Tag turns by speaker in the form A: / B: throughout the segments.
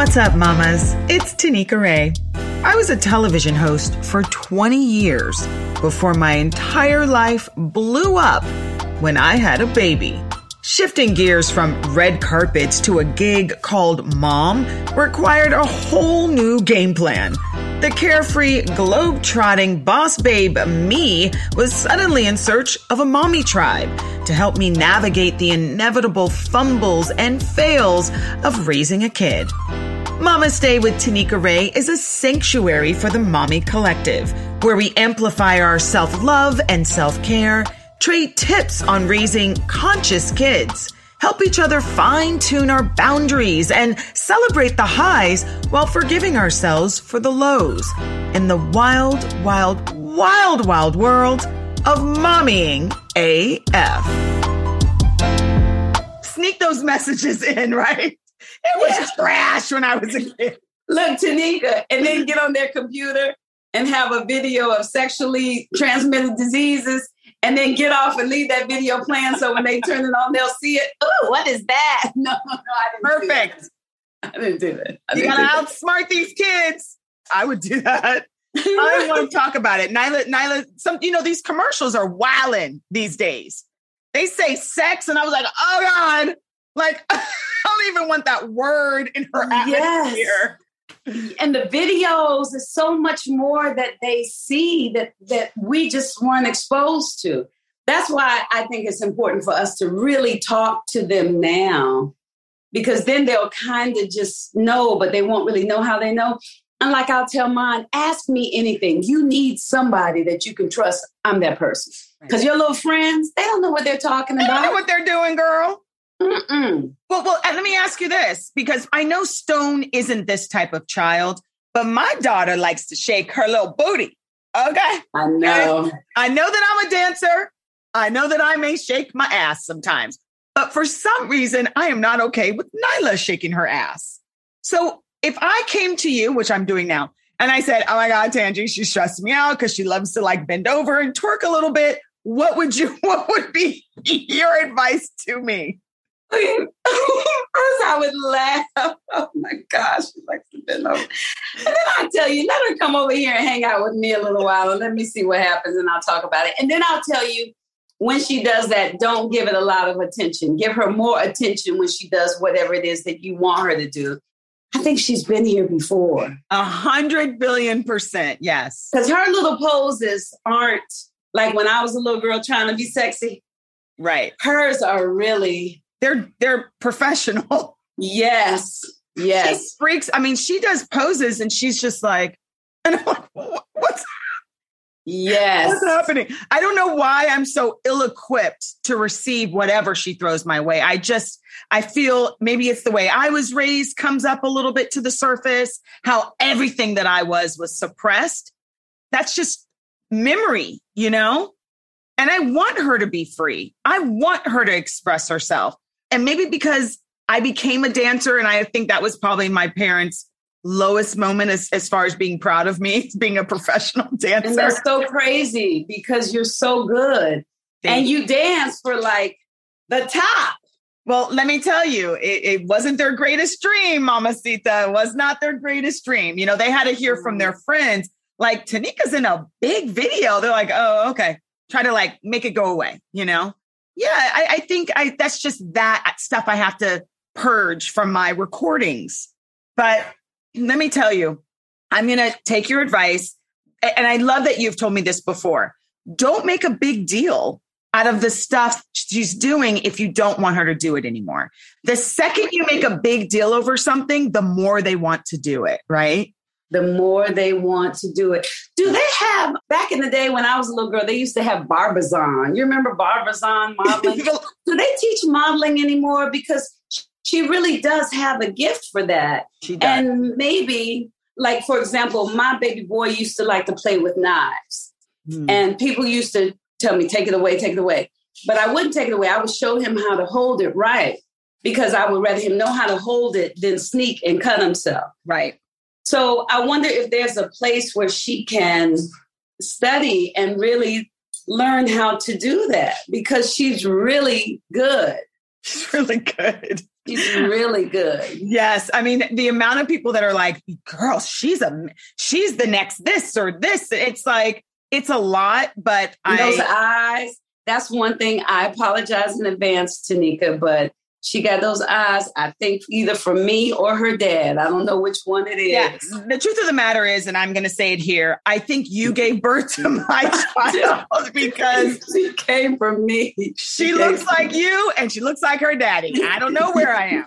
A: What's up, mamas? It's Tanika Ray. I was a television host for 20 years before my entire life blew up when I had a baby. Shifting gears from red carpets to a gig called Mom required a whole new game plan. The carefree, globe-trotting boss babe me was suddenly in search of a mommy tribe to help me navigate the inevitable fumbles and fails of raising a kid. Mama Stay with Tanika Ray is a sanctuary for the mommy collective, where we amplify our self-love and self-care, trade tips on raising conscious kids, help each other fine tune our boundaries, and celebrate the highs while forgiving ourselves for the lows in the wild, wild, wild, wild world of mommying AF. Sneak those messages in, right? It was
B: Yeah.
A: trash when I was a kid.
B: Look, Tanika, and then get on their computer and have a video of sexually transmitted diseases, and then get off and leave that video playing. So when they turn it on, they'll see it. Oh, what is that? No, no, no, I didn't. do that.
A: Perfect.
B: I didn't do that. I
A: You gotta outsmart these kids. I would do that. I
B: that.
A: want to talk about it. Nyla, Nyla, some you know these commercials are wilding these days. They say sex, and I was like, oh god, like I don't even want that word in her
B: Yes.
A: atmosphere.
B: and the videos is so much more that they see that that we just weren't exposed to. That's why I think it's important for us to really talk to them now, because then they'll kind of just know, but they won't really know how they know. And like I'll tell mine, ask me anything. You need somebody that you can trust. I'm that person. Because your little friends, they don't know what they're talking
A: know
B: about.
A: what they're doing, girl.
B: Mm-mm.
A: Well, well, let me ask you this because I know Stone isn't this type of child, but my daughter likes to shake her little booty. Okay.
B: I know.
A: I know that I'm a dancer. I know that I may shake my ass sometimes, but for some reason, I am not okay with Nyla shaking her ass. So if I came to you, which I'm doing now, and I said, Oh my God, Tangi, she's stressing me out because she loves to like bend over and twerk a little bit. What would you, what would be your advice to me?
B: First, I would laugh. Oh my gosh, she likes to bend over. And then I tell you, let her come over here and hang out with me a little while and let me see what happens and I'll talk about it. And then I'll tell you when she does that, don't give it a lot of attention. Give her more attention when she does whatever it is that you want her to do. I think she's been here before
A: A hundred billion percent. Yes.
B: because her little poses aren't like when I was a little girl trying to be sexy.
A: Right.
B: Hers are really,
A: They're, they're professional.
B: yes,
A: She
B: yes.
A: freaks. I mean, she does poses and she's just like, and I'm like, "What- what's
B: Yes.
A: What's happening? I don't know why I'm so ill equipped to receive whatever she throws my way. I just, I feel maybe it's the way I was raised comes up a little bit to the surface, how everything that I was was suppressed. That's just memory, you know? And I want her to be free. I want her to express herself. And maybe because I became a dancer, and I think that was probably my parents' lowest moment as, as far as being proud of me, being a professional dancer.
B: And that's so crazy because you're so good. and you dance for like the top.
A: Well, let me tell you, it, it wasn't their greatest dream, Mamacita. It was not their greatest dream. You know, they had to hear from their mm-hmm. friends, like, Tanika's in a big video. They're like, oh, okay. Try to like make it go away, you know? Yeah, I, I think I that's just that stuff I have to purge from my recordings. But let me tell you, I'm to take your advice. And I love that you've told me this before. Don't make a big deal out of the stuff she's doing if you don't want her to do it anymore. The second you make a big deal over something, the more they want to do it, right?
B: The more they want to do it. Do they have, back in the day when I was a little girl, they used to have Barbizon. You remember Barbizon modeling? do they teach modeling anymore? Because she really does have a gift for that.
A: she does.
B: And maybe, like, for example, my baby boy used to like to play with knives.
A: Hmm.
B: And people used to tell me, take it away, take it away. But I wouldn't take it away. I would show him how to hold it right because I would rather him know how to hold it than sneak and cut himself.
A: right.
B: So I wonder if there's a place where she can study and really learn how to do that because she's really good.
A: She's really good.
B: She's really good.
A: Yes, I mean the amount of people that are like, "Girl, she's a she's the next this or this." It's like it's a lot, but
B: those I, eyes. That's one thing. I apologize in advance, Tanika, but she got those eyes, I think, either from me or her dad. I don't know which one it is. Yeah.
A: The truth of the matter is, and I'm going to say it here, I think you gave birth to my child because
B: she came from me.
A: She, she looks like you and she looks like her daddy. I don't know where I am.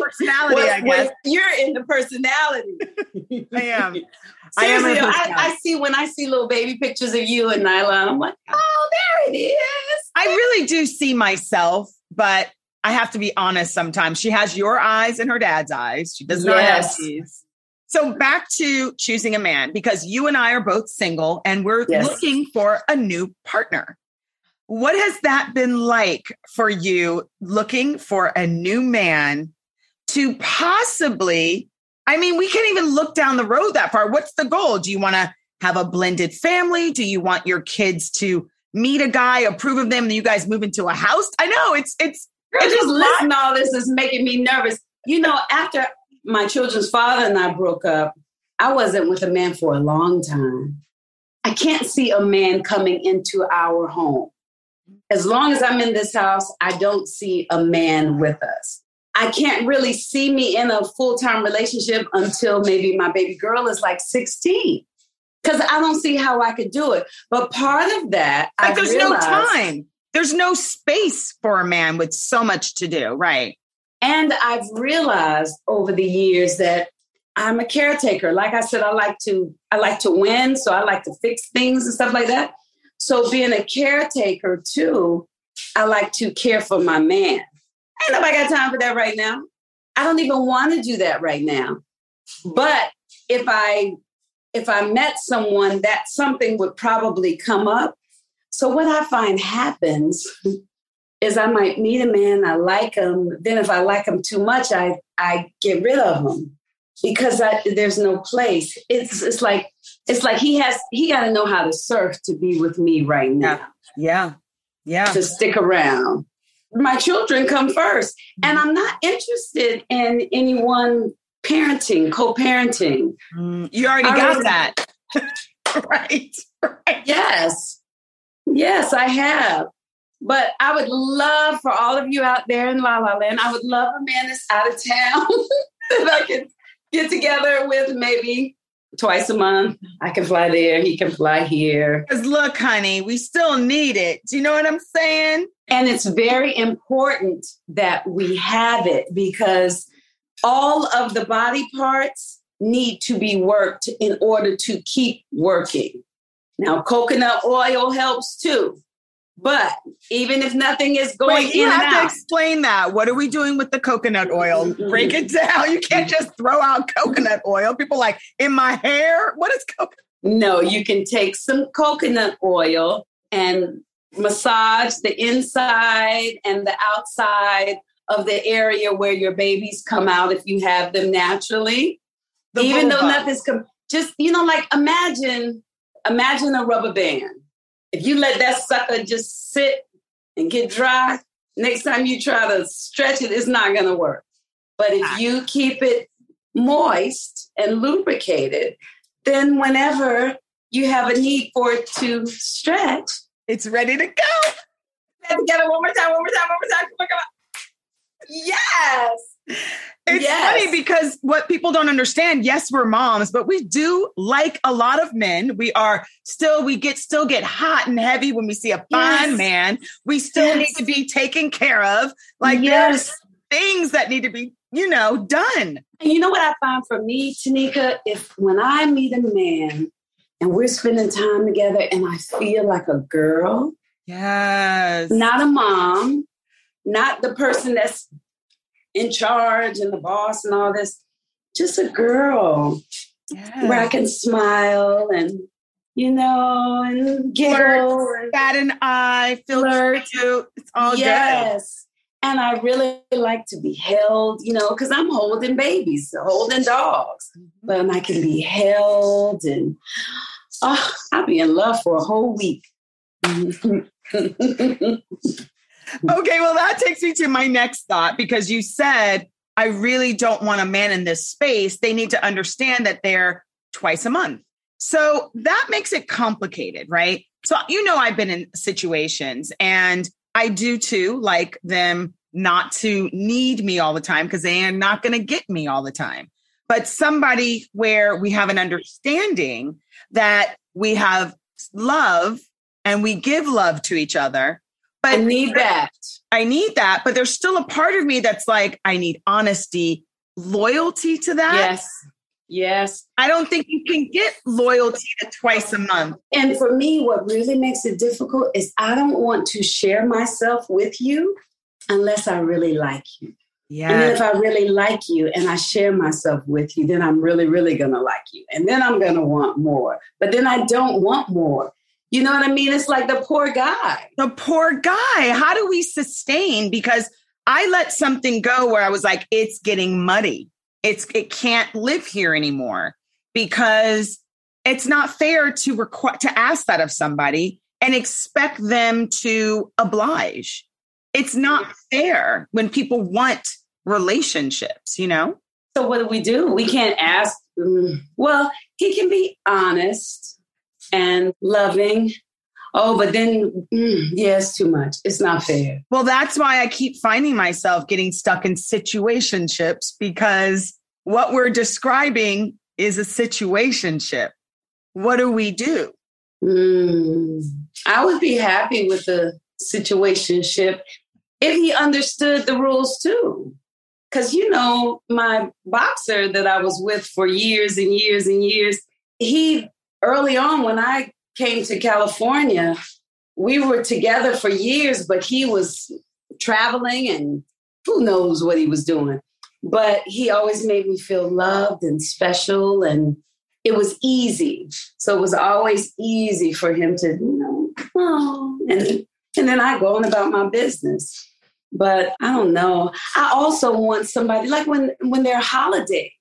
A: Personality, well, I guess.
B: You're in the personality.
A: I am.
B: I, am I, I, see when I see little baby pictures of you and Nyla, I'm like, oh, there it is.
A: I really do see myself, but I have to be honest sometimes. She has your eyes and her dad's eyes. She does not yes. have these. So back to choosing a man because you and I are both single and we're yes. looking for a new partner. What has that been like for you looking for a new man to possibly? I mean, we can't even look down the road that far. What's the goal? Do you want to have a blended family? Do you want your kids to meet a guy, approve of them, and you guys move into a house? I know it's it's
B: Girl, just listening to all this is making me nervous. You know, after my children's father and I broke up, I wasn't with a man for a long time. I can't see a man coming into our home. As long as I'm in this house, I don't see a man with us. I can't really see me in a full time relationship until maybe my baby girl is like 16 because I don't see how I could do it. But part of that,
A: like there's no time there's no space for a man with so much to do, right?
B: And I've realized over the years that I'm a caretaker. Like I said, I like to I like to win, so I like to fix things and stuff like that. So being a caretaker too, I like to care for my man. I Ain't nobody got time for that right now. I don't even want to do that right now. But if I if I met someone that something would probably come up so what I find happens is I might meet a man, I like him. Then if I like him too much, I I get rid of him because I, there's no place. It's it's like it's like he has he got to know how to surf to be with me right now.
A: Yeah, yeah,
B: to stick around. My children come first, and I'm not interested in anyone parenting, co-parenting.
A: Mm, you already I got that, right?
B: right? Yes. Yes, I have. But I would love for all of you out there in La La Land, I would love a man that's out of town that I can get together with maybe twice a month. I can fly there, he can fly here.
A: Because look, honey, we still need it. Do you know what I'm saying?
B: And it's very important that we have it because all of the body parts need to be worked in order to keep working. Now, coconut oil helps too. But even if nothing is going Wait,
A: you
B: in
A: have
B: to
A: explain that. What are we doing with the coconut oil? Break it down. You can't just throw out coconut oil. People like in my hair. What is coconut?
B: No, you can take some coconut oil and massage the inside and the outside of the area where your babies come out if you have them naturally. The even vulva. though nothing's com- just you know like imagine imagine a rubber band. If you let that sucker just sit and get dry, next time you try to stretch it, it's not going to work. But if you keep it moist and lubricated, then whenever you have a need for it to stretch,
A: it's ready to go.
B: Let's get it one more time, one more time, one more time. Yes.
A: It's yes. funny because what people don't understand, yes, we're moms, but we do like a lot of men. We are still, we get still get hot and heavy when we see a fine yes. man. We still yes. need to be taken care of. Like there's things that need to be, you know, done.
B: And you know what I find for me, Tanika, if when I meet a man and we're spending time together and I feel like a girl.
A: Yes.
B: Not a mom, not the person that's in charge and the boss and all this. Just a girl yeah. where I can smile and you know and giggle,
A: flirt, an eye, flirt. Cute. It's all yes.
B: Good. And I really like to be held, you know, because I'm holding babies, holding dogs, mm-hmm. but I can be held and oh, I'll be in love for a whole week.
A: okay, well, that takes me to my next thought because you said, I really don't want a man in this space. They need to understand that they're twice a month. So that makes it complicated, right? So, you know, I've been in situations and I do too like them not to need me all the time because they are not going to get me all the time. But somebody where we have an understanding that we have love and we give love to each other.
B: But I need that.
A: I need that. But there's still a part of me that's like, I need honesty, loyalty to that.
B: Yes. Yes.
A: I don't think you can get loyalty to twice a month.
B: And for me, what really makes it difficult is I don't want to share myself with you unless I really like you. Yeah. And if I really like you and I share myself with you, then I'm really, really going to like you. And then I'm going to want more. But then I don't want more. You know what I mean? It's like the poor guy.
A: The poor guy. How do we sustain? Because I let something go where I was like, it's getting muddy. It's it can't live here anymore because it's not fair to request to ask that of somebody and expect them to oblige. It's not fair when people want relationships, you know?
B: So what do we do? We can't ask. Mm, well, he can be honest and loving. Oh, but then, mm, yeah, it's too much. It's not fair.
A: Well, that's why I keep finding myself getting stuck in situationships because what we're describing is a situationship. What do we do?
B: Mm, I would be happy with the situationship if he understood the rules too. Because, you know, my boxer that I was with for years and years and years, he early on when I came to California, we were together for years, but he was traveling and who knows what he was doing. But he always made me feel loved and special, and it was easy. So it was always easy for him to, you know, oh, and and then I go on about my business. But I don't know. I also want somebody like when when there are holidays.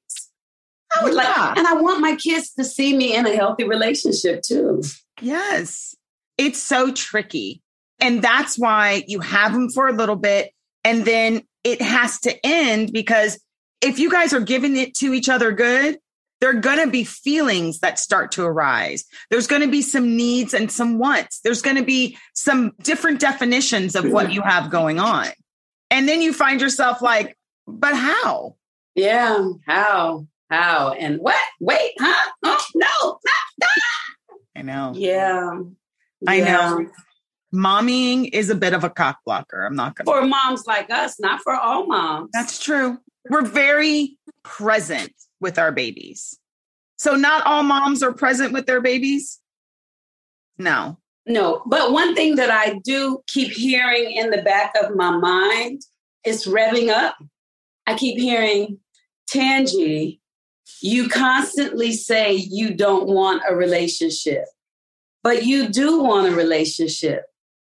B: I would yeah. like, and I want my kids to see me in a healthy relationship too.
A: Yes. It's so tricky. And that's why you have them for a little bit and then it has to end because if you guys are giving it to each other good, there are going to be feelings that start to arise. There's going to be some needs and some wants. There's going to be some different definitions of what you have going on. And then you find yourself like, but how?
B: Yeah, how? How? And what? Wait, huh? Oh, no,
A: I know.
B: Yeah.
A: I yeah. know. Mommying is a bit of a cock blocker. I'm not
B: to. For moms like us, not for all moms.
A: That's true. We're very present with our babies. So, not all moms are present with their babies? No.
B: No. But one thing that I do keep hearing in the back of my mind is revving up. I keep hearing, Tangi, you constantly say you don't want a relationship, but you do want a relationship.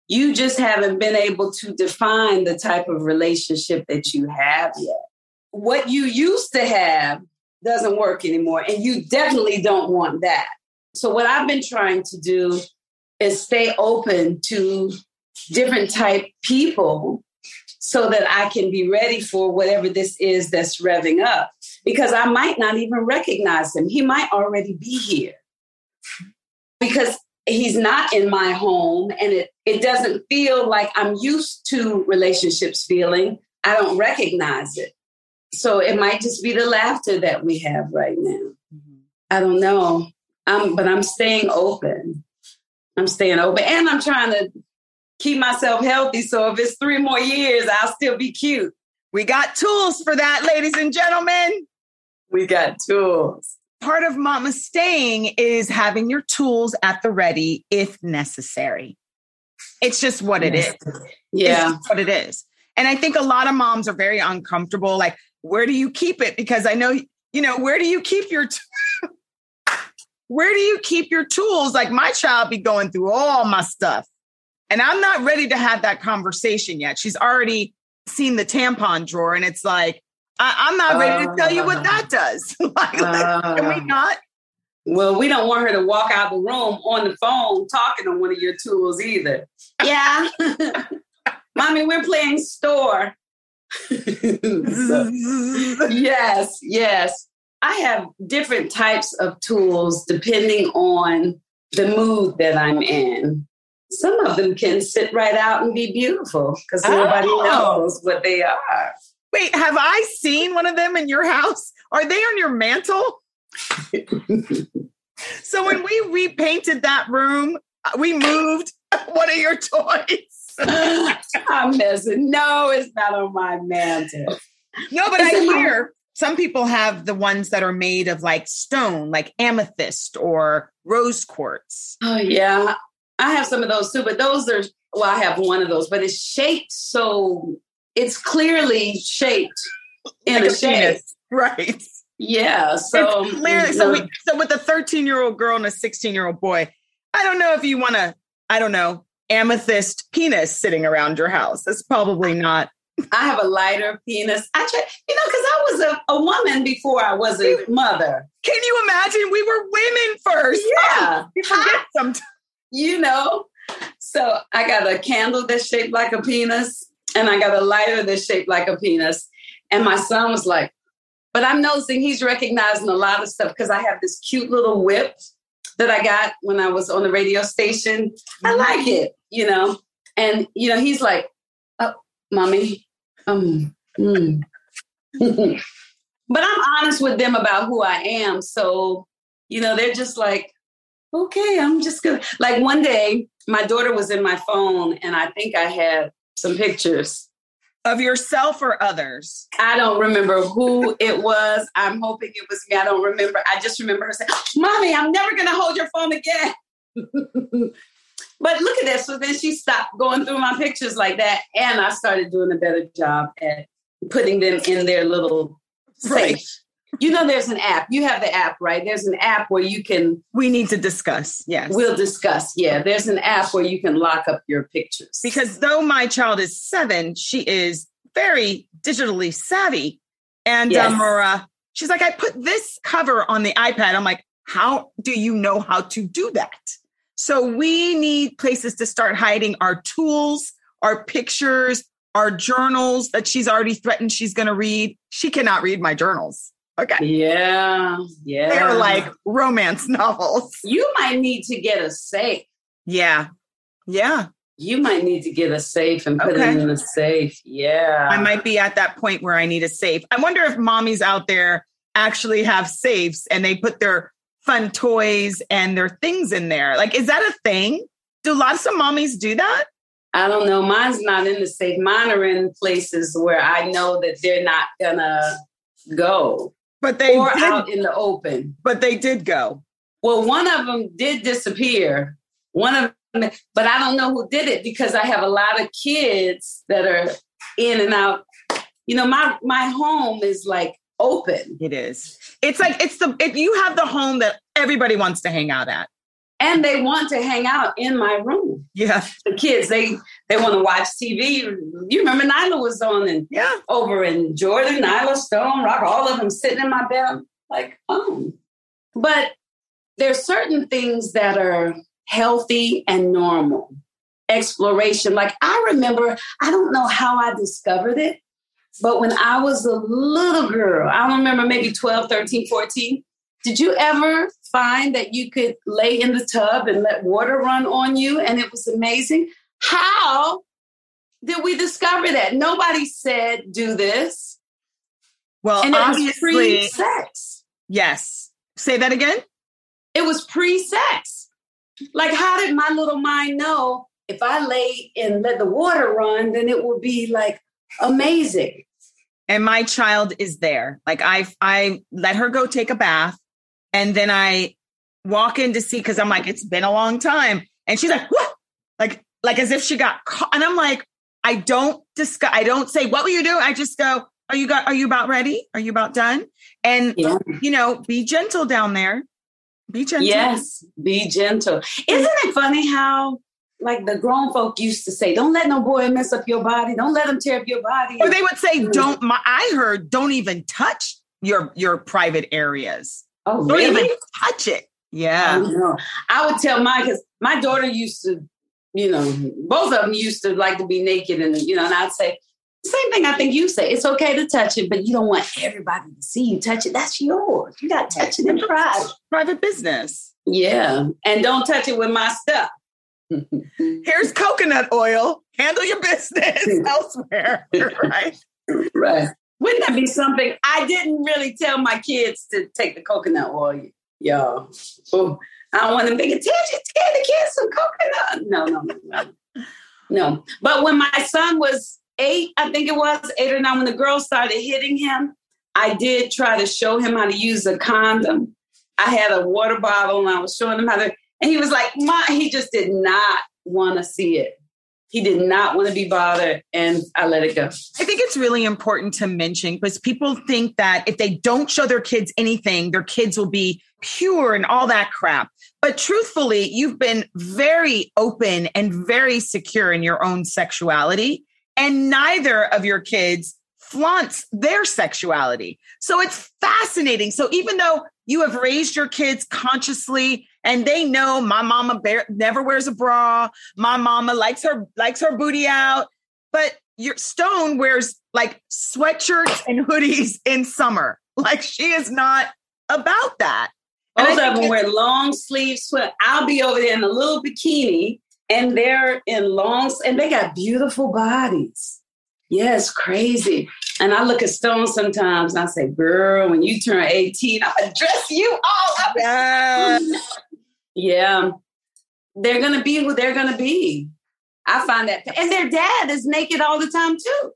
B: You just haven't been able to define the type of relationship that you have yet. What you used to have doesn't work anymore, and you definitely don't want that. So, what I've been trying to do is stay open to different type people so that I can be ready for whatever this is that's revving up because I might not even recognize him. He might already be here because he's not in my home and it, it doesn't feel like I'm used to relationships feeling. I don't recognize it. So it might just be the laughter that we have right now. Mm-hmm. I don't know. I'm, but I'm staying open. I'm staying open and I'm trying to keep myself healthy. So if it's three more years, I'll still be cute.
A: We got tools for that, ladies and gentlemen.
B: We got tools.
A: Part of mama staying is having your tools at the ready if necessary. It's just what it is.
B: Yeah.
A: what it is. And I think a lot of moms are very uncomfortable. Like, where do you keep it? Because I know, you know, where do you keep your t- where do you keep your tools? Like my child be going through all my stuff. And I'm not ready to have that conversation yet. She's already seen the tampon drawer and it's like, I, am not ready to tell you what that does. like, uh, can we not?
B: Well, we don't want her to walk out the room on the phone talking to one of your tools either.
A: Yeah.
B: Mommy, we're playing store. yes, yes. I have different types of tools depending on the mood that I'm in. Some of them can sit right out and be beautiful because oh. nobody knows what they are.
A: Wait, have I seen one of them in your house? Are they on your mantle? so when we repainted that room, uh, we moved one of your toys.
B: I'm messing. No, it's not on my mantle.
A: No, but it's I hear some people have the ones that are made of like stone, like amethyst or rose quartz.
B: Oh yeah, I have some of those too. But those are well, I have one of those, but it's shaped so it's clearly shaped in like a, shape,
A: right?
B: Yeah. So
A: it's clearly, so we, mm-hmm. so with a 13 year old girl and a 16 year old boy, I don't know if you want to. I don't know amethyst penis sitting around your house. That's probably not
B: I have a lighter penis. I try, you know, because I was a, a woman before I was a mother.
A: Can you imagine? We were women first.
B: Yeah.
A: Oh, you forget sometimes.
B: You know, so I got a candle that's shaped like a penis, and I got a lighter that's shaped like a penis. And my son was like, but I'm noticing he's recognizing a lot of stuff because I have this cute little whip that I got when I was on the radio station. I mm-hmm. like it, you know. And you know, he's like, oh, "Mommy, um, mm. but I'm honest with them about who I am. So, you know, they're just like, okay, I'm just gonna like one day my daughter was in my phone and I think I had some pictures.
A: Of yourself or others?
B: I don't remember who it was. I'm hoping it was me. I don't remember. I just remember her saying, Mommy, I'm never gonna hold your phone again. But look at this. So then she stopped going through my pictures like that. And I started doing a better job at putting them in their little right. You know, there's an app. You have the app, right? There's an app where you can.
A: We need to discuss. Yes.
B: We'll discuss. Yeah. There's an app where you can lock up your pictures.
A: Because though my child is seven, she is very digitally savvy. And yes. um, uh, she's like, I put this cover on the iPad. I'm like, how do you know how to do that? So we need places to start hiding our tools, our pictures, our journals that she's already threatened she's going to read. She cannot read my journals. Okay.
B: Yeah. Yeah.
A: They're like romance novels.
B: You might need to get a safe.
A: Yeah. Yeah.
B: You might need to get a safe and put okay. it in a safe. Yeah.
A: I might be at that point where I need a safe. I wonder if mommies out there actually have safes and they put their fun toys and their things in there. Like, is that a thing? Do lots of mommies do that?
B: I don't know. Mine's not in the safe. Mine are in places where I know that they're not gonna go.
A: But they
B: or did, out in the open.
A: But they did go.
B: Well, one of them did disappear. One of them, but I don't know who did it because I have a lot of kids that are in and out. You know, my my home is like open.
A: It is. It's like it's the if you have the home that everybody wants to hang out at.
B: And they want to hang out in my room.
A: Yeah.
B: The kids, they they want to watch TV. You remember Nyla was on and
A: yeah.
B: over in Jordan, Nyla Stone, Rock, all of them sitting in my bed. Like, oh. But there's certain things that are healthy and normal. Exploration. Like I remember, I don't know how I discovered it, but when I was a little girl, I don't remember maybe 12, 13, 14, did you ever find that you could lay in the tub and let water run on you and it was amazing? How did we discover that? Nobody said do this.
A: Well,
B: and
A: obviously,
B: pre-sex.
A: Yes. Say that again.
B: It was pre-sex. Like, how did my little mind know if I lay and let the water run, then it would be like amazing.
A: And my child is there. Like I I let her go take a bath and then I walk in to see because I'm like, it's been a long time. And she's like, what? Like, like as if she got caught. And I'm like, I don't discuss, I don't say, what will you do? I just go, are you got, are you about ready? Are you about done? And yeah. you know, be gentle down there. Be gentle.
B: Yes, be gentle. Isn't it funny how like the grown folk used to say, don't let no boy mess up your body. Don't let him tear up your body.
A: Or they would say, mm. don't, my, I heard, don't even touch your, your private areas.
B: Oh,
A: don't
B: really?
A: even touch it. Oh, yeah.
B: I, I would tell my, because my daughter used to you know, both of them used to like to be naked, and you know, and I'd say same thing. I think you say it's okay to touch it, but you don't want everybody to see you touch it. That's yours. You got to touch it in private.
A: Private business.
B: Yeah, and don't touch it with my stuff.
A: Here's coconut oil. Handle your business elsewhere. right.
B: Right. Wouldn't that be something? I didn't really tell my kids to take the coconut oil, y'all. Oh, I don't want them thinking, tell, tell the kids some coconut. No, no, no, no. But when my son was eight, I think it was eight or nine, when the girls started hitting him, I did try to show him how to use a condom. I had a water bottle and I was showing him how to, and he was like, "Mom," he just did not want to see it. He did not want to be bothered, and I let it go.
A: I think it's really important to mention because people think that if they don't show their kids anything, their kids will be pure and all that crap. But truthfully, you've been very open and very secure in your own sexuality, and neither of your kids flaunts their sexuality. So it's fascinating. So even though you have raised your kids consciously and they know my mama bear, never wears a bra. My mama likes her likes her booty out. But your Stone wears like sweatshirts and hoodies in summer. Like she is not about that.
B: Both of them wear long sleeve sweat. I'll be over there in a little bikini, and they're in long, and they got beautiful bodies. Yeah, crazy. And I look at Stone sometimes and I say, girl, when you turn 18, I'll dress you all up. Yeah. yeah. They're going to be who they're going to be. I find that. And their dad is naked all the time, too.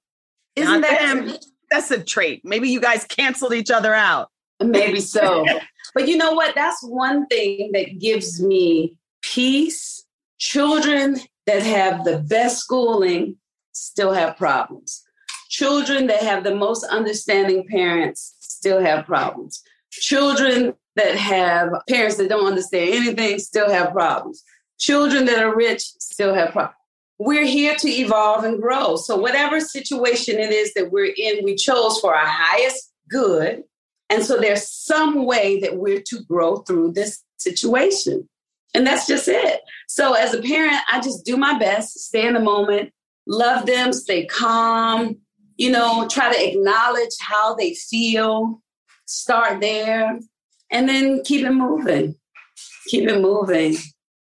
A: Isn't Not that? That's a trait. Maybe you guys canceled each other out.
B: Maybe so. but you know what? That's one thing that gives me peace. Children that have the best schooling still have problems. Children that have the most understanding parents still have problems. Children that have parents that don't understand anything still have problems. Children that are rich still have problems. We're here to evolve and grow. So, whatever situation it is that we're in, we chose for our highest good. And so, there's some way that we're to grow through this situation. And that's just it. So, as a parent, I just do my best, stay in the moment, love them, stay calm, you know, try to acknowledge how they feel, start there, and then keep it moving. Keep it moving.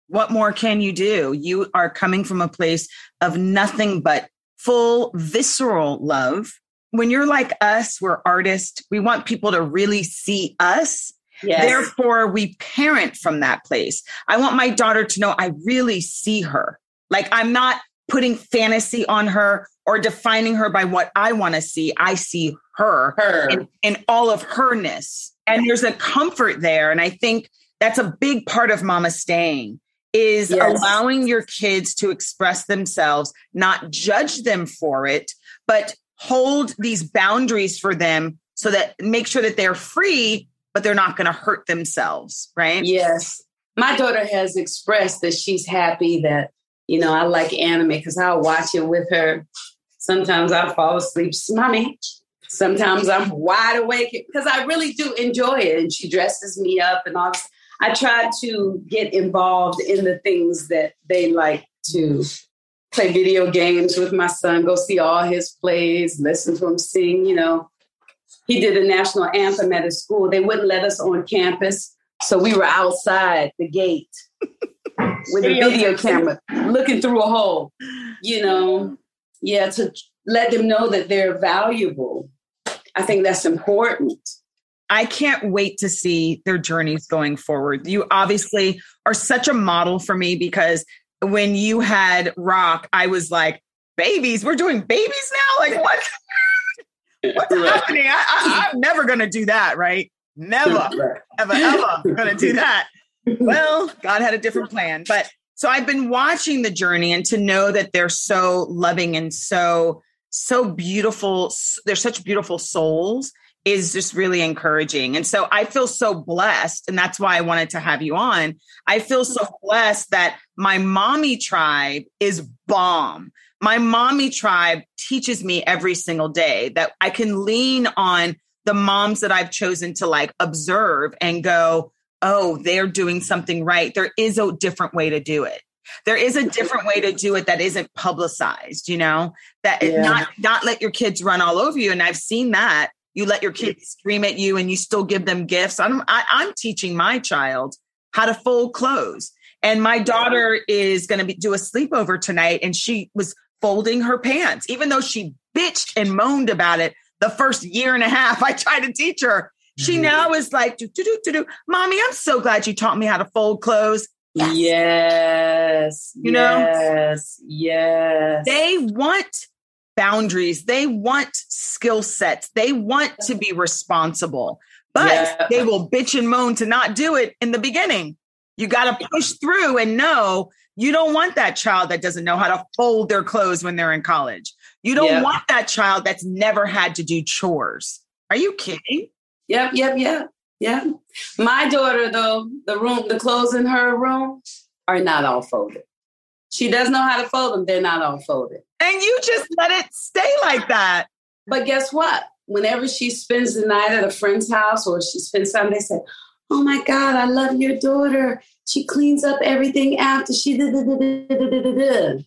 A: What more can you do? You are coming from a place of nothing but full visceral love. When you're like us, we're artists. We want people to really see us. Yes. Therefore, we parent from that place. I want my daughter to know I really see her. Like I'm not putting fantasy on her or defining her by what I want to see. I see her, her. In, in all of herness. And there's a comfort there. And I think that's a big part of mama staying is yes. allowing your kids to express themselves, not judge them for it, but hold these boundaries for them so that make sure that they're free, but they're not going to hurt themselves. Right.
B: Yes. My daughter has expressed that she's happy that you know, I like anime because I'll watch it with her. Sometimes I fall asleep, mommy. Sometimes I'm wide awake because I really do enjoy it. And she dresses me up and all this. I try to get involved in the things that they like to play video games with my son, go see all his plays, listen to him sing. You know, he did a national anthem at his school. They wouldn't let us on campus. So we were outside the gate with a video camera looking through a hole, you know, yeah, to let them know that they're valuable. I think that's important.
A: I can't wait to see their journeys going forward. You obviously are such a model for me because when you had Rock, I was like, babies, we're doing babies now? Like, what? What's happening? I, am never going to do that, right? Never, ever, ever going to do that well, God had a different plan. But so I've been watching the journey and to know that they're so loving and so, so beautiful. They're such beautiful souls is just really encouraging. And so I feel so blessed. And that's why I wanted to have you on. I feel so mm-hmm. blessed that my mommy tribe is bomb. My mommy tribe teaches me every single day that I can lean on the moms that I've chosen to like observe and go, oh, they're doing something right. There is a different way to do it. There is a different way to do it that isn't publicized, you know, that
B: Yeah.
A: not not let your kids run all over you. And I've seen that. You let your kids scream at you and you still give them gifts. I'm I, I'm teaching my child how to fold clothes. And my daughter is going to be do a sleepover tonight and she was folding her pants even though she bitched and moaned about it the first year and a half I tried to teach her. She
B: Mhm.
A: now is like, do, do, do, do, do. Mommy, I'm so glad you taught me how to fold clothes. Yes.
B: Yes.
A: You know?
B: Yes. Yes.
A: They want boundaries, they want skill sets, they want to be responsible, but
B: Yeah.
A: they will bitch and moan to not do it in the beginning. You got to push through and know you don't want that child that doesn't know how to fold their clothes when they're in college. You don't
B: Yeah.
A: want that child that's never had to do chores. Are you kidding?
B: Yep, yep, yep, yep. My daughter, though, the room, the clothes in her room are not all folded. She does know how to fold them. They're not all folded.
A: And you just let it stay like that.
B: But guess what? Whenever she spends the night at a friend's house or she spends time, they say, "Oh my God, I love your daughter. She cleans up everything after she did." did- did- did- did- did- did."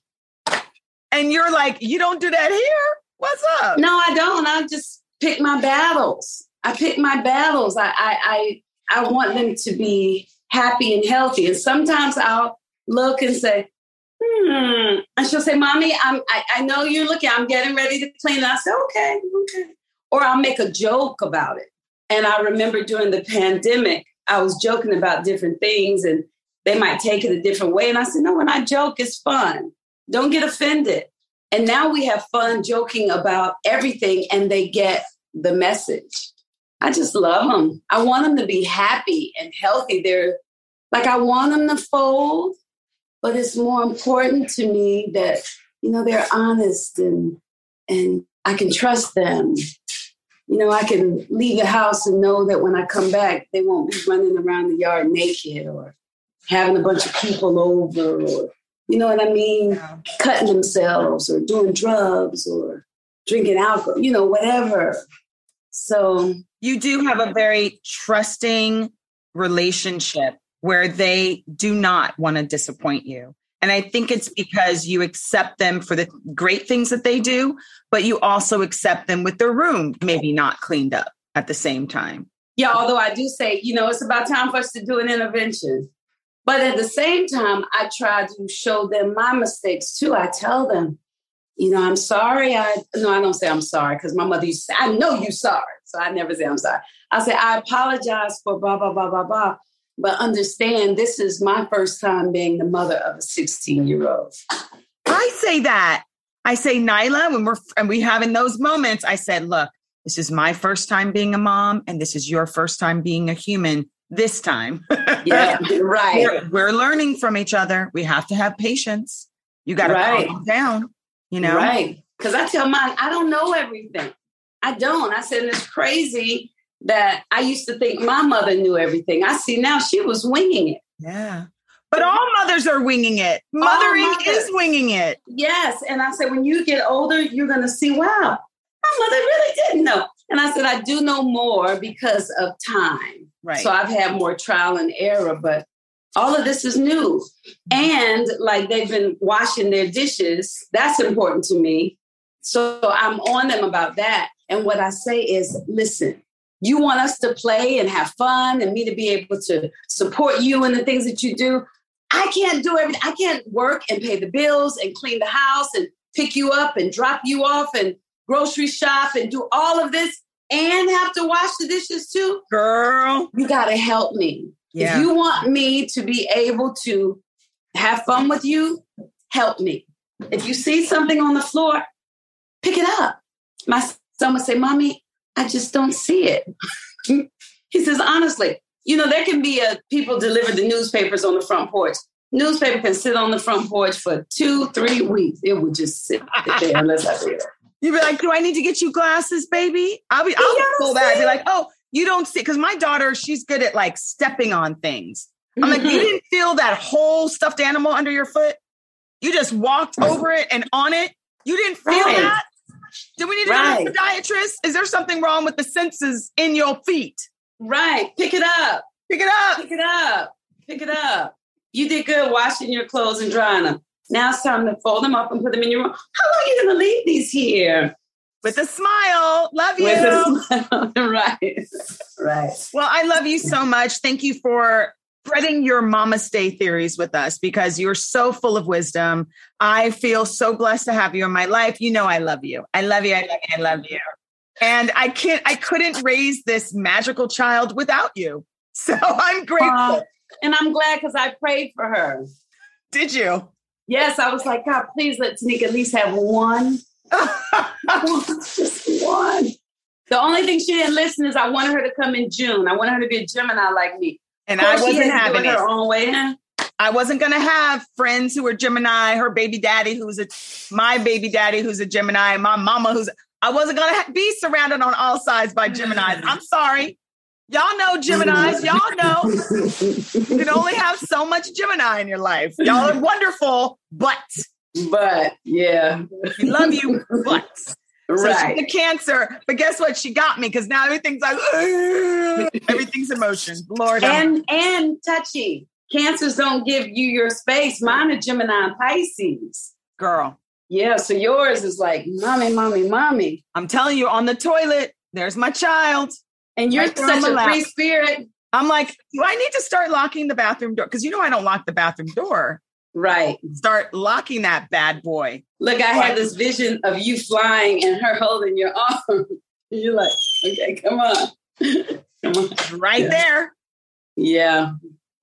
A: And you're like, you don't do that here? What's up?
B: No, I don't. I just pick my battles. I pick my battles. I I I, I want them to be happy and healthy. And sometimes I'll look and say, hmm. And she'll say, Mommy, I'm I, I know you're looking, I'm getting ready to clean. And I say, okay, okay. Or I'll make a joke about it. And I remember during the pandemic, I was joking about different things and they might take it a different way. And I said, No, when I joke, it's fun. Don't get offended. And now we have fun joking about everything and they get the message. I just love them. I want them to be happy and healthy. They're like, I want them to fold, but it's more important to me that, you know, they're honest and, and I can trust them. You know, I can leave the house and know that when I come back, they won't be running around the yard naked or having a bunch of people over or, you know what I mean? cutting themselves or doing drugs or drinking alcohol, you know, whatever. So,
A: You do have a very trusting relationship where they do not want to disappoint you. And I think it's because you accept them for the great things that they do, but you also accept them with their room maybe not cleaned up at the same time.
B: yeah, although I do say, you know, it's about time for us to do an intervention. But at the same time, I try to show them my mistakes too. I tell them, you know, I'm sorry. I no, I don't say I'm sorry because my mother used to say, I know you sorry. So I never say I'm sorry. I say, I apologize for blah, blah, blah, blah, blah. But understand this is my first time being the mother of a 16 year old.
A: I say that. I say, Nyla, when we're and we having those moments, I said, look, this is my first time being a mom, and this is your first time being a human this time.
B: Yeah, right.
A: we're, we're learning from each other. We have to have patience. You got to
B: Right.
A: calm down, you know?
B: Right. Because I tell mine, I don't know everything. I don't. I said, it's crazy that I used to think my mother knew everything. I see now she was winging it.
A: Yeah. But all mothers are winging it. Mothering
B: mothers.
A: is winging it.
B: Yes. And I said, when you get older, you're going to see, wow, my mother really didn't know. And I said, I do know more because of time.
A: Right.
B: So I've had more trial and error, but all of this is new. And like they've been washing their dishes, that's important to me. So I'm on them about that. And what I say is, listen, you want us to play and have fun and me to be able to support you in the things that you do. I can't do everything. I can't work and pay the bills and clean the house and pick you up and drop you off and grocery shop and do all of this and have to wash the dishes too.
A: Girl.
B: You got to help me.
A: Yeah.
B: If you want me to be able to have fun with you, help me. If you see something on the floor, pick it up. My son would say, Mommy, I just don't see it. he says, honestly, you know, there can be a people deliver the newspapers on the front porch. Newspaper can sit on the front porch for two, three weeks. It would just sit there unless I read it.
A: You'd be like, do I need to get you glasses, baby? I'll be, I'll pull that. Be like, oh, you don't see. Because my daughter, she's good at like stepping on things. I'm like, you
B: Mhm.
A: didn't feel that whole stuffed animal under your foot? You just walked over it and on it? You didn't feel
B: Right.
A: that? Do we need to
B: Right.
A: go to the podiatrist? Is there something wrong with the senses in your feet?
B: Right. Pick it up.
A: Pick it up.
B: Pick it up. Pick it up. You did good washing your clothes and drying them. Now it's time to fold them up and put them in your room. How long are you going to leave these here?
A: With a smile. Love you.
B: Smile. right. Right.
A: Well, I love you so much. Thank you for spreading your mama stay theories with us because you're so full of wisdom. I feel so blessed to have you in my life. You know, I love you. I love you. I love you. I love you. And I can't, I couldn't raise this magical child without you. So I'm grateful. Uh,
B: and I'm glad because I prayed for her.
A: Did you?
B: Yes, I was like, God, please let Tanika at least have one. Just one. The only thing she didn't listen is I wanted her to come in June. I wanted her to be a Gemini like me.
A: And I wasn't having it.
B: Her own way.
A: I wasn't going to have friends who were Gemini, her baby daddy who's a my baby daddy who's a Gemini, my mama who's I wasn't going to ha- be surrounded on all sides by Geminis. Mm. I'm sorry. Y'all know Geminis. Mm. Y'all know you can only have so much Gemini in your life. Y'all are wonderful, but
B: but yeah,
A: we love you, but
B: right.
A: So a cancer, but guess what? She got me because now everything's like everything's emotion. Lord,
B: and and touchy. Cancers don't give you your space. Mine are Gemini and Pisces.
A: Girl.
B: Yeah, so yours is like, mommy, mommy, mommy.
A: I'm telling you, on the toilet, there's my child.
B: And you're right such a free spirit.
A: I'm like, do I need to start locking the bathroom door? Because you know I don't lock the bathroom door.
B: Right.
A: Start locking that bad boy.
B: Look, I had this vision of you flying and her holding your arm. You're like, okay, come on.
A: come on. Right yeah. there.
B: Yeah.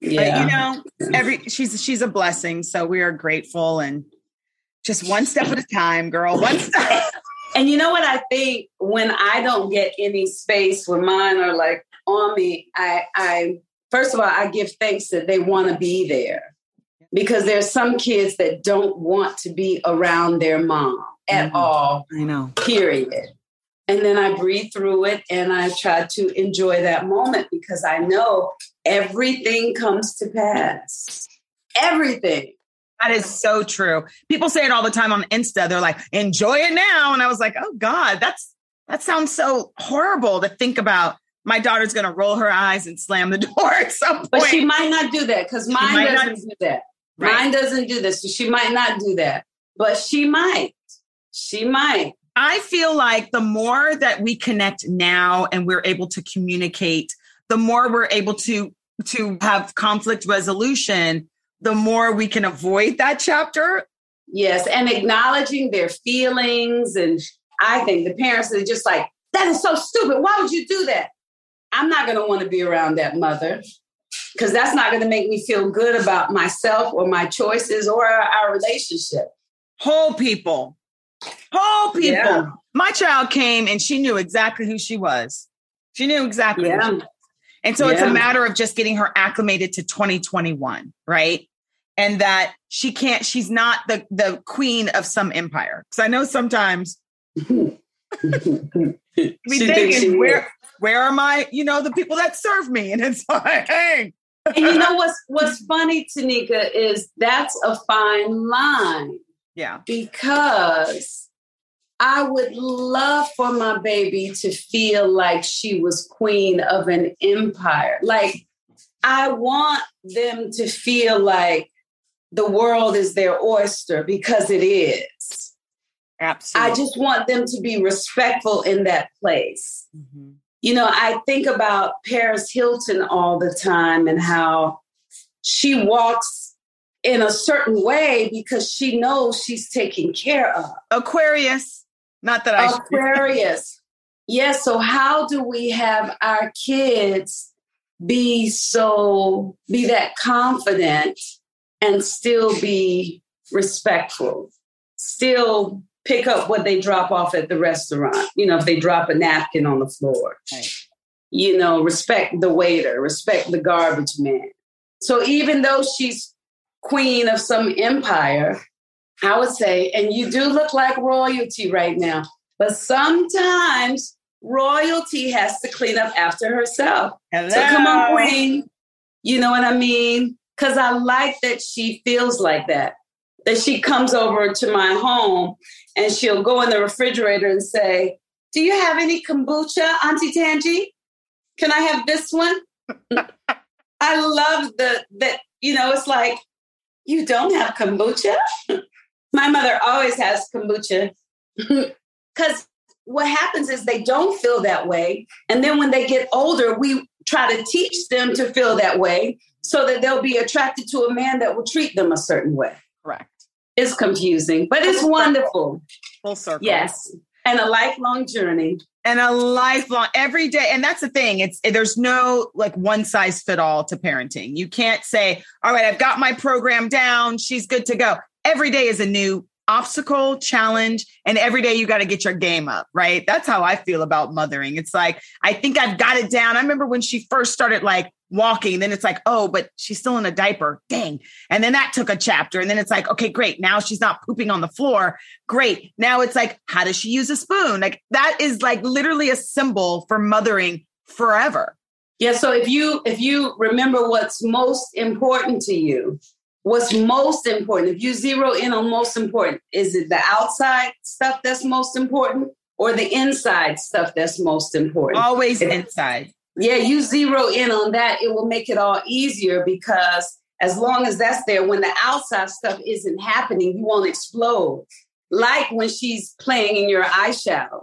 A: Yeah. But, you know, every she's she's a blessing. So we are grateful and just one step at a time, girl. One step.
B: And you know what I think when I don't get any space when mine are like on me, I I first of all I give thanks that they want to be there. Because there's some kids that don't want to be around their mom at mm-hmm. all.
A: I know.
B: Period. And then I breathe through it and I try to enjoy that moment because I know everything comes to pass. Everything.
A: That is so true. People say it all the time on Insta. They're like, enjoy it now. And I was like, oh God, that's that sounds so horrible to think about. My daughter's gonna roll her eyes and slam the door at some point.
B: But she might not do that because mine doesn't not, do that. Right. Mine doesn't do this. So she might not do that. But she might. She might.
A: I feel like the more that we connect now and we're able to communicate, the more we're able to to have conflict resolution the more we can avoid that chapter.
B: Yes, and acknowledging their feelings. And I think the parents are just like, that is so stupid. Why would you do that? I'm not going to want to be around that mother because that's not going to make me feel good about myself or my choices or our, our relationship.
A: Whole people, whole people. Yeah. My child came and she knew exactly who she was. She knew exactly.
B: Yeah.
A: And so yeah. it's a matter of just getting her acclimated to 2021, right? and that she can't she's not the the queen of some empire because i know sometimes we thinking where where are my you know the people that serve me and it's like hey
B: and you know what's what's funny tanika is that's a fine line
A: yeah
B: because i would love for my baby to feel like she was queen of an empire like i want them to feel like the world is their oyster because it is.
A: Absolutely.
B: I just want them to be respectful in that place. Mm-hmm. You know, I think about Paris Hilton all the time and how she walks in a certain way because she knows she's taken care of.
A: Aquarius. Not that I
B: Aquarius. yes. So how do we have our kids be so be that confident and still be respectful, still pick up what they drop off at the restaurant. You know, if they drop a napkin on the floor, right. you know, respect the waiter, respect the garbage man. So even though she's queen of some empire, I would say, and you do look like royalty right now, but sometimes royalty has to clean up after herself.
A: Hello.
B: So come on, queen. You know what I mean? because I like that she feels like that. That she comes over to my home and she'll go in the refrigerator and say, Do you have any kombucha, Auntie Tangi? Can I have this one? I love the that, you know, it's like You don't have kombucha? My mother always has kombucha. Because what happens is they don't feel that way. And then when they get older, we try to teach them to feel that way so that they'll be attracted to a man that will treat them a certain way. It's confusing, but it's wonderful.
A: Full circle.
B: Yes. And a lifelong journey.
A: and a lifelong every day. And that's the thing. It's there's no like one size fit all to parenting. You can't say all right i've got my program down. She's good to go. Every day is a new obstacle challenge and every day you got to get your game up right? That's how i feel about mothering. It's like i think i've got it down. I remember when she first started like walking then it's like oh but she's still in a diaper. Dang. And then that took a chapter and then it's like okay great now she's not pooping on the floor. Great. Now it's like how does she use a spoon? Like that is like literally a symbol for mothering forever.
B: Yeah, so if you if you remember what's most important to you, what's most important, if you zero in on most important, is it the outside stuff that's most important or the inside stuff that's most important?
A: always inside
B: Yeah, you zero in on that, it will make it all easier because as long as that's there, when the outside stuff isn't happening, you won't explode. Like when she's playing in your eyeshadow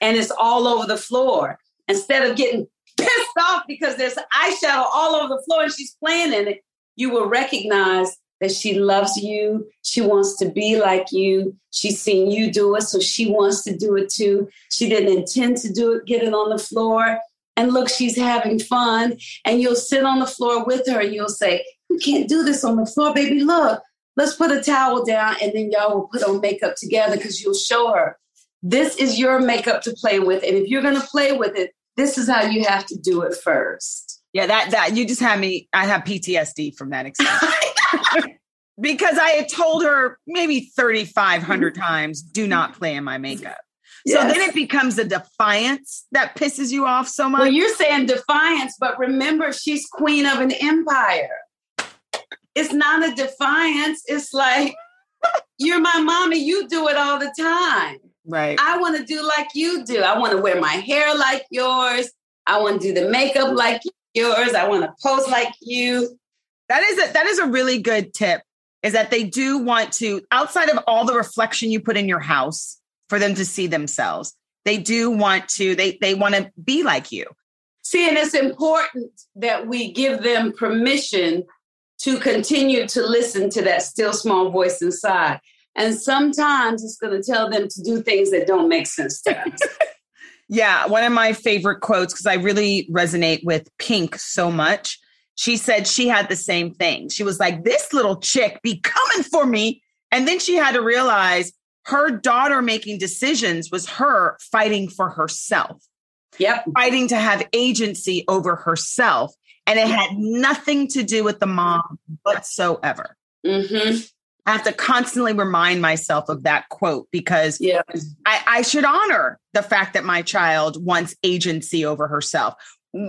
B: and it's all over the floor. Instead of getting pissed off because there's eyeshadow all over the floor and she's playing in it, you will recognize that she loves you. She wants to be like you. She's seen you do it, so she wants to do it too. She didn't intend to do it, get it on the floor. And look, she's having fun. And you'll sit on the floor with her and you'll say, You can't do this on the floor, baby. Look, let's put a towel down. And then y'all will put on makeup together because you'll show her this is your makeup to play with. And if you're going to play with it, this is how you have to do it first.
A: yeah that that you just had me i have ptsd from that experience because i had told her maybe 3500 times do not play in my makeup so
B: Yes.
A: then it becomes a defiance that pisses you off so much
B: Well, you're saying defiance, but remember, she's queen of an empire. It's not a defiance. It's like, you're my mommy. You do it all the time.
A: right
B: I want to do like you do. I want to wear my hair like yours. I want to do the makeup like yours. I want to pose like you.
A: That is a, that is a really good tip. Is that they do want to outside of all the reflection you put in your house for them to see themselves. They do want to they they want to be like you.
B: See, and it's important that we give them permission to continue to listen to that still small voice inside. And sometimes it's going to tell them to do things that don't make sense to us.
A: Yeah, one of my favorite quotes because I really resonate with Pink so much. She said she had the same thing. She was like, "This little chick be coming for me," and then she had to realize her daughter making decisions was her fighting for herself.
B: yep.
A: fighting to have agency over herself. And it had nothing to do with the mom whatsoever.
B: hmm
A: I have to constantly remind myself of that quote because
B: Yeah.
A: I, I should honor the fact that my child wants agency over herself.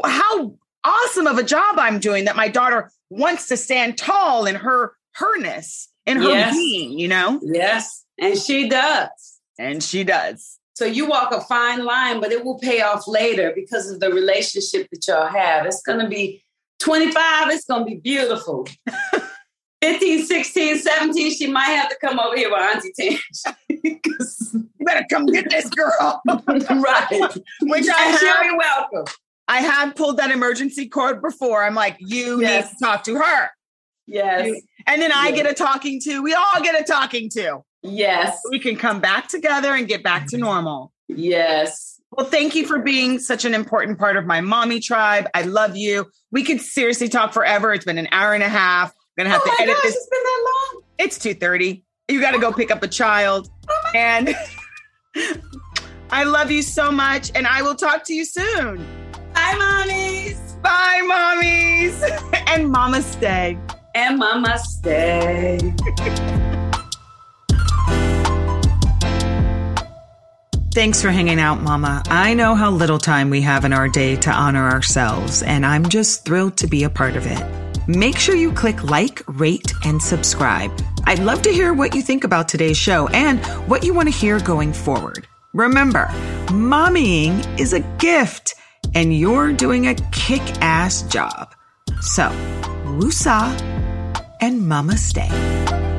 A: How awesome of a job I'm doing that my daughter wants to stand tall in her herness, in her
B: Yes.
A: being, you know?
B: Yes. And she does.
A: And she does.
B: So you walk a fine line, but it will pay off later because of the relationship that y'all have. It's going to be 25, it's going to be beautiful. 15, 16, 17, she might have to come over here with Auntie Tam.
A: you better come get this girl.
B: right.
A: Which I
B: she'll be welcome.
A: I have pulled that emergency cord before. I'm like, you
B: Yes.
A: need to talk to her.
B: Yes.
A: And then I
B: Yes.
A: get a talking to. We all get a talking to.
B: Yes.
A: We can come back together and get back to normal.
B: Yes.
A: Well, thank you for being such an important part of my mommy tribe. I love you. We could seriously talk forever. It's been an hour and a half. I'm gonna have
B: oh
A: to
B: my
A: edit
B: gosh,
A: this.
B: it's been that long.
A: It's 2:30. You got to go pick up a child. Oh And I love you so much and I will talk to you soon.
B: Bye, mommies.
A: Bye, mommies. and mama stay.
B: And mama stay.
A: Thanks for hanging out, Mama. I know how little time we have in our day to honor ourselves, and I'm just thrilled to be a part of it. Make sure you click like, rate, and subscribe. I'd love to hear what you think about today's show and what you want to hear going forward. Remember, mommying is a gift, and you're doing a kick ass job. So, woosah and Namaste.